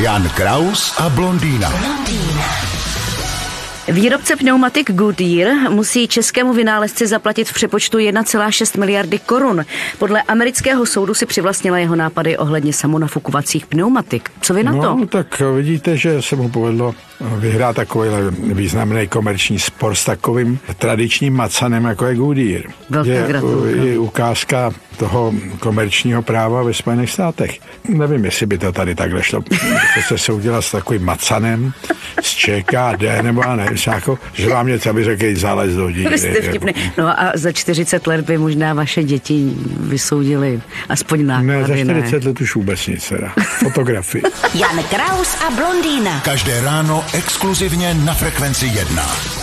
Jan Kraus a blondýna. Výrobce pneumatik Goodyear musí českému vynálezci zaplatit v přepočtu 1,6 miliardy korun. Podle amerického soudu si přivlastnila jeho nápady ohledně samonafukovacích pneumatik. Co vy na to? No, tak vidíte, že se mu povedlo vyhrát takový významný komerční spor s takovým tradičním macanem, jako je Goodyear. Velká je, gratulka. je ukázka toho komerčního práva ve Spojených státech. Nevím, jestli by to tady takhle šlo. Se soudila s takovým macanem z ČKD, nebo já nevím, jako, že vám něco, aby řekl, zález do díry. Jste vtipný. No a za 40 let by možná vaše děti vysoudili aspoň náklady, Ne, za 40 let už vůbec nic, teda. Fotografii. Jan Kraus a blondýna. Každé ráno exkluzivně na Frekvenci 1.